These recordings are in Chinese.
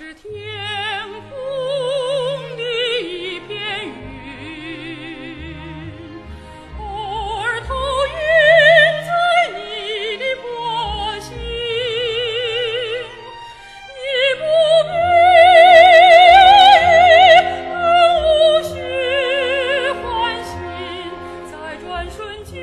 是天空的一片云偶尔投影在你的波心你不必无需欢欣在转瞬间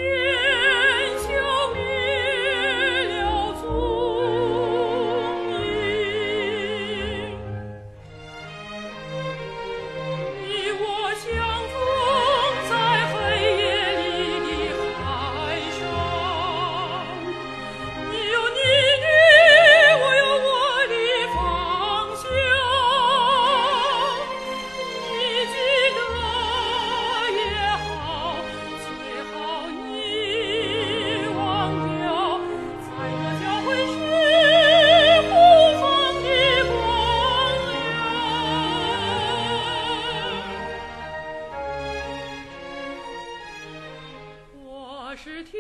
是天